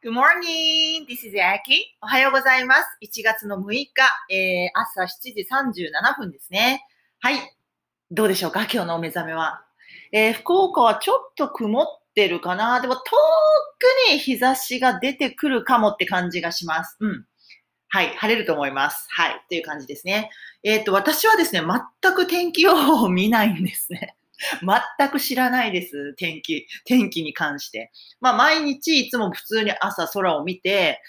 Good morning! This is Aki. おはようございます。1月の6日、えー、朝7時37分ですね。はい。どうでしょうか？今日のお目覚めは。えー、福岡はちょっと曇ってるかなでも遠くに日差しが出てくるかもって感じがします。うん。はい。晴れると思います。はい。という感じですね。えっ、ー、と、私はですね、全く天気予報を見ないんですね。全く知らないです。天気、天気に関して。まあ、毎日いつも普通に朝空を見て、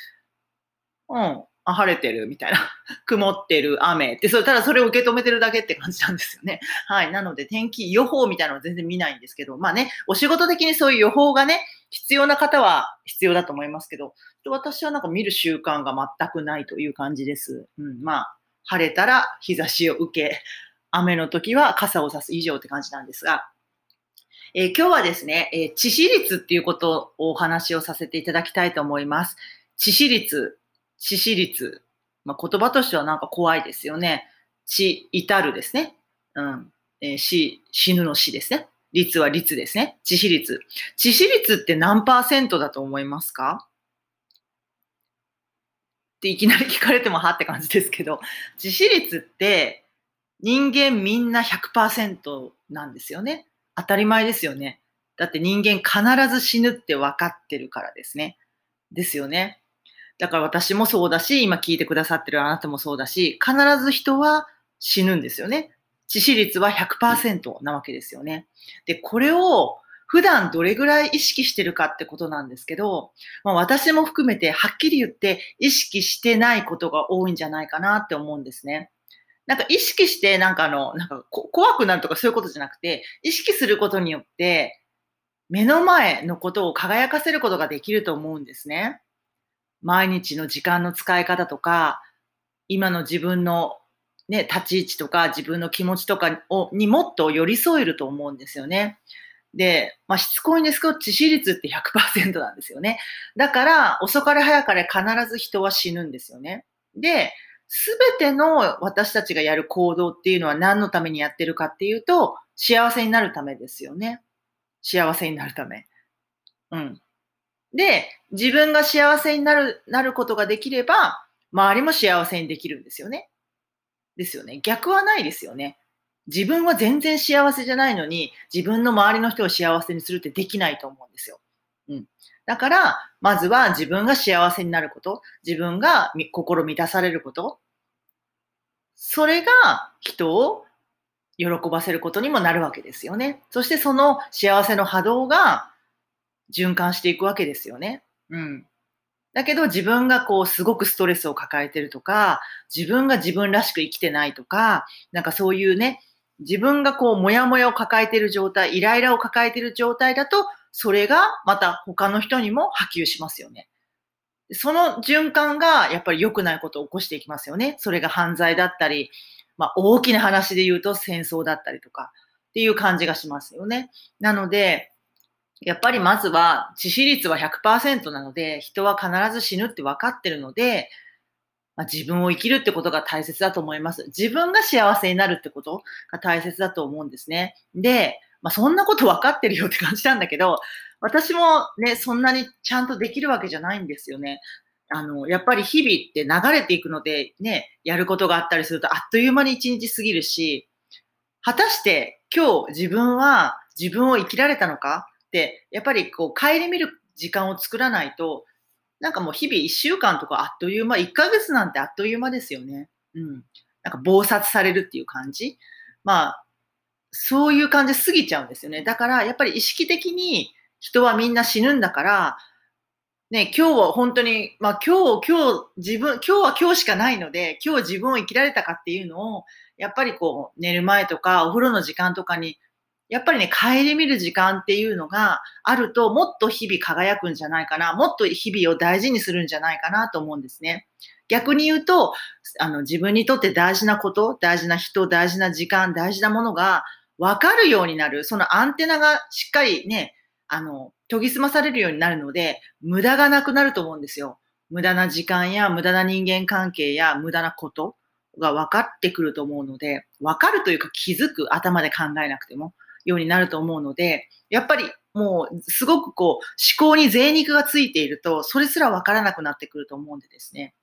うん、あ、晴れてるみたいな。曇ってる、雨って、それ、ただそれを受け止めてるだけって感じなんですよね。はい。なので、天気予報みたいなのは全然見ないんですけど、まあね、お仕事的にそういう予報がね、必要な方は必要だと思いますけど、私はなんか見る習慣が全くないという感じです。うん、まあ、晴れたら日差しを受け、雨の時は傘を差す以上って感じなんですが、えー、今日はですね、えー、致死率っていうことをお話をさせていただきたいと思います。致死率、致死率。まあ、言葉としてはなんか怖いですよね。死、至るですね。うん。えー、死、死ぬの死ですね。率は率ですね。致死率。致死率って何パーセントだと思いますか？っていきなり聞かれてもはって感じですけど、致死率って人間みんな100%なんですよね。当たり前ですよね。だって人間必ず死ぬって分かってるからですね。ですよね。だから私もそうだし、今聞いてくださってるあなたもそうだし、必ず人は死ぬんですよね。致死率は100%なわけですよね。で、これを普段どれぐらい意識してるかってことなんですけど、まあ、私も含めてはっきり言って意識してないことが多いんじゃないかなって思うんですね。なんか意識して、なんかあの、なんか怖くなるとかそういうことじゃなくて、意識することによって、目の前のことを輝かせることができると思うんですね。毎日の時間の使い方とか、今の自分のね、立ち位置とか自分の気持ちとかをにもっと寄り添えると思うんですよね。で、まあ、しつこいんですけど、致死率って100%なんですよね。だから、遅かれ早かれ必ず人は死ぬんですよね。で、すべての私たちがやる行動っていうのは何のためにやってるかっていうと、幸せになるためですよね。幸せになるため。うん。で、自分が幸せになる、なることができれば、周りも幸せにできるんですよね。ですよね。逆はないですよね。自分は全然幸せじゃないのに、自分の周りの人を幸せにするってできないと思うんですよ。うん。だから、まずは自分が幸せになること、自分が心満たされること、それが人を喜ばせることにもなるわけですよね。そしてその幸せの波動が循環していくわけですよね。うん。だけど自分がこうすごくストレスを抱えてるとか、自分が自分らしく生きてないとか、なんかそういうね、自分がこうモヤモヤを抱えてる状態、イライラを抱えてる状態だと、それがまた他の人にも波及しますよね。その循環がやっぱり良くないことを起こしていきますよね。それが犯罪だったり、まあ大きな話で言うと戦争だったりとかっていう感じがしますよね。なので、やっぱりまずは致死率は100%なので、人は必ず死ぬって分かってるので、まあ、自分を生きるってことが大切だと思います。自分が幸せになるってことが大切だと思うんですね。で、まあ、そんなこと分かってるよって感じなんだけど、私もね、そんなにちゃんとできるわけじゃないんですよね。あの、やっぱり日々って流れていくので、ね、やることがあったりすると、あっという間に一日過ぎるし、果たして今日自分は自分を生きられたのか？って、やっぱりこう、帰り見る時間を作らないと、なんかもう日々一週間とかあっという間、一ヶ月なんてあっという間ですよね。うん。なんか暴殺されるっていう感じ？まあ、そういう感じで過ぎちゃうんですよね。だから、やっぱり意識的に人はみんな死ぬんだから、ね、今日は本当に、まあ今日、今日、自分、今日は今日しかないので、今日自分を生きられたかっていうのを、やっぱりこう、寝る前とか、お風呂の時間とかに、やっぱりね、帰り見る時間っていうのがあると、もっと日々輝くんじゃないかな、もっと日々を大事にするんじゃないかなと思うんですね。逆に言うと、あの、自分にとって大事なこと、大事な人、大事な時間、大事なものが分かるようになる、そのアンテナがしっかりね、あの、研ぎ澄まされるようになるので、無駄がなくなると思うんですよ。無駄な時間や無駄な人間関係や無駄なことが分かってくると思うので、分かるというか気づく頭で考えなくてもようになると思うので、やっぱりもうすごくこう思考に贅肉がついていると、それすらわからなくなってくると思うんでですね。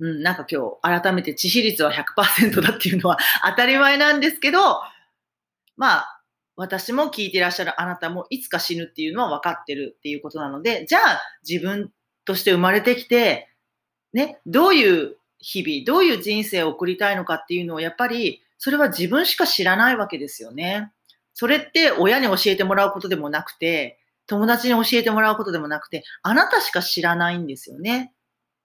うん、なんか今日改めて致死率は100%だっていうのは当たり前なんですけど、まあ、私も聞いていらっしゃるあなたもいつか死ぬっていうのは分かってるっていうことなので、じゃあ自分として生まれてきて、ね、どういう日々、どういう人生を送りたいのかっていうのをやっぱり、それは自分しか知らないわけですよね。それって親に教えてもらうことでもなくて、友達に教えてもらうことでもなくて、あなたしか知らないんですよね。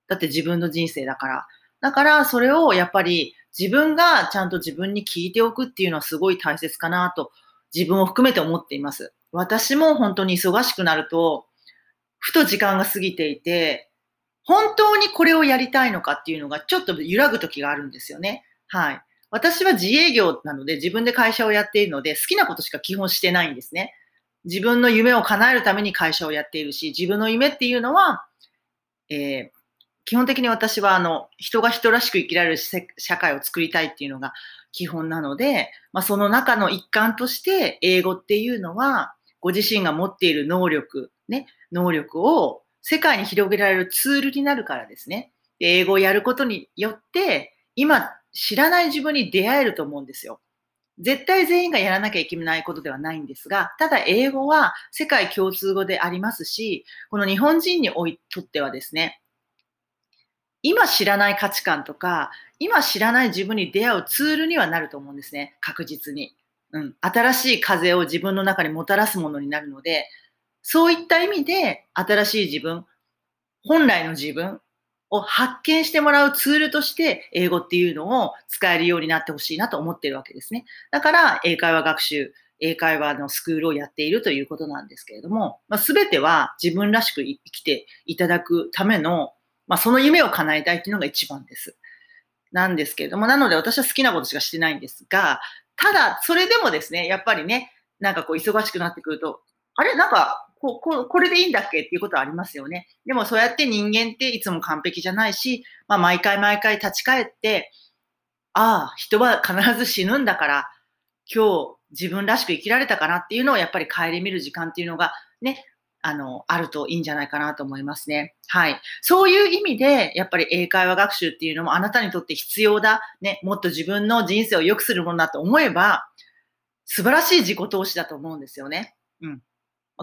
だって自分の人生だから。だからそれをやっぱり自分がちゃんと自分に聞いておくっていうのはすごい大切かなと自分を含めて思っています。私も本当に忙しくなると、ふと時間が過ぎていて、本当にこれをやりたいのかっていうのがちょっと揺らぐ時があるんですよね。はい。私は自営業なので自分で会社をやっているので好きなことしか基本してないんですね。自分の夢を叶えるために会社をやっているし、自分の夢っていうのは、えー、基本的に私はあの人が人らしく生きられる社会を作りたいっていうのが基本なので、まあ、その中の一環として英語っていうのはご自身が持っている能力、ね、能力を世界に広げられるツールになるからですね。で英語をやることによって、今知らない自分に出会えると思うんですよ。絶対全員がやらなきゃいけないことではないんですが、ただ英語は世界共通語でありますし、この日本人にとってはですね、今知らない価値観とか、今知らない自分に出会うツールにはなると思うんですね。確実に。うん。新しい風を自分の中にもたらすものになるので、そういった意味で、新しい自分、本来の自分を発見してもらうツールとして、英語っていうのを使えるようになってほしいなと思ってるわけですね。だから、英会話学習、英会話のスクールをやっているということなんですけれども、まあ、全ては自分らしく生きていただくための、まあ、その夢を叶えたいっていうのが一番です。なんですけれども、なので私は好きなことしかしてないんですが、ただ、それでもですね、やっぱりね、なんかこう忙しくなってくると、あれ？なんかこここれでいいんだっけっていうことはありますよね。でもそうやって人間っていつも完璧じゃないし、まあ、毎回毎回立ち返って、ああ、人は必ず死ぬんだから、今日自分らしく生きられたかなっていうのをやっぱり顧みる時間っていうのがね、あの、あるといいんじゃないかなと思いますね。はい。そういう意味で、やっぱり英会話学習っていうのもあなたにとって必要だ。ね、もっと自分の人生を良くするものだと思えば、素晴らしい自己投資だと思うんですよね。うん。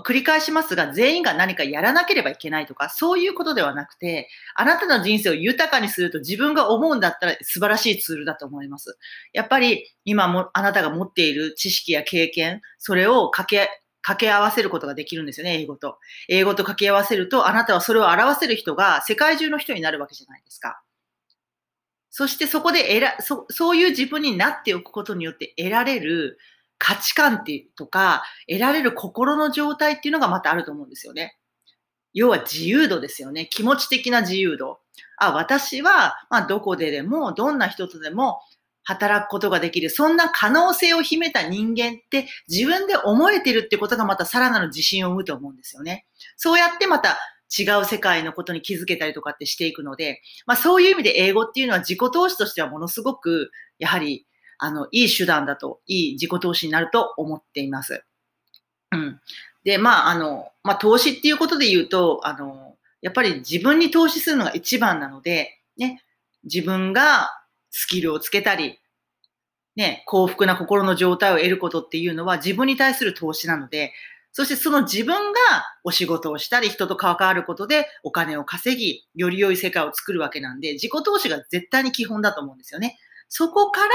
繰り返しますが、全員が何かやらなければいけないとか、そういうことではなくて、あなたの人生を豊かにすると自分が思うんだったら素晴らしいツールだと思います。やっぱり今もあなたが持っている知識や経験、それを掛け、掛け合わせることができるんですよね、英語と。英語と掛け合わせると、あなたはそれを表せる人が世界中の人になるわけじゃないですか。そしてそこで得ら、そそういう自分になっておくことによって得られる価値観っていうとか、得られる心の状態っていうのがまたあると思うんですよね。要は自由度ですよね。気持ち的な自由度。あ、私は、まあ、どこででも、どんな人とでも働くことができる。そんな可能性を秘めた人間って自分で思えてるってことがまたさらなる自信を生むと思うんですよね。そうやってまた違う世界のことに気づけたりとかってしていくので、まあそういう意味で英語っていうのは自己投資としてはものすごく、やはりあの、いい手段だと、いい自己投資になると思っています。うん。で、まあ、あの、まあ、投資っていうことで言うと、あの、やっぱり自分に投資するのが一番なので、ね、自分がスキルをつけたり、ね、幸福な心の状態を得ることっていうのは自分に対する投資なので、そしてその自分がお仕事をしたり、人と関わることでお金を稼ぎ、より良い世界を作るわけなんで、自己投資が絶対に基本だと思うんですよね。そこから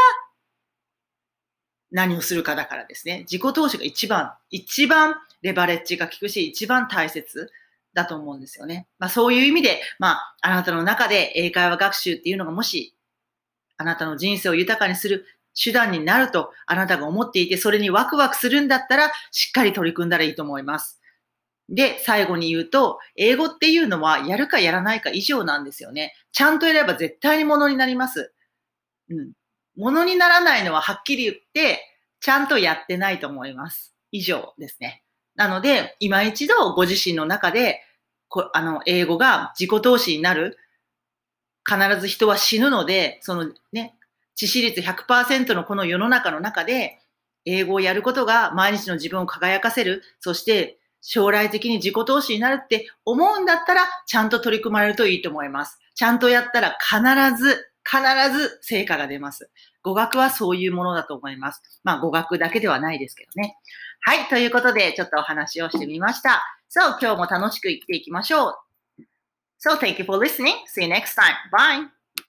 何をするかだからですね。自己投資が一番、一番レバレッジが効くし、一番大切だと思うんですよね。まあそういう意味で、まああなたの中で英会話学習っていうのがもし、あなたの人生を豊かにする手段になるとあなたが思っていて、それにワクワクするんだったら、しっかり取り組んだらいいと思います。で、最後に言うと、英語っていうのはやるかやらないか以上なんですよね。ちゃんとやれば絶対にものになります。うん。ものにならないのははっきり言って、ちゃんとやってないと思います。以上ですね。なので、今一度ご自身の中で、こあの、英語が自己投資になる。必ず人は死ぬので、そのね、致死率100%のこの世の中の中で、英語をやることが毎日の自分を輝かせる、そして将来的に自己投資になるって思うんだったら、ちゃんと取り組まれるといいと思います。ちゃんとやったら必ず、必ず成果が出ます。語学はそういうものだと思います。まあ語学だけではないですけどね。はい。ということで、ちょっとお話をしてみました。So, 今日も楽しく生きていきましょう。So, thank you for listening. See you next time. Bye.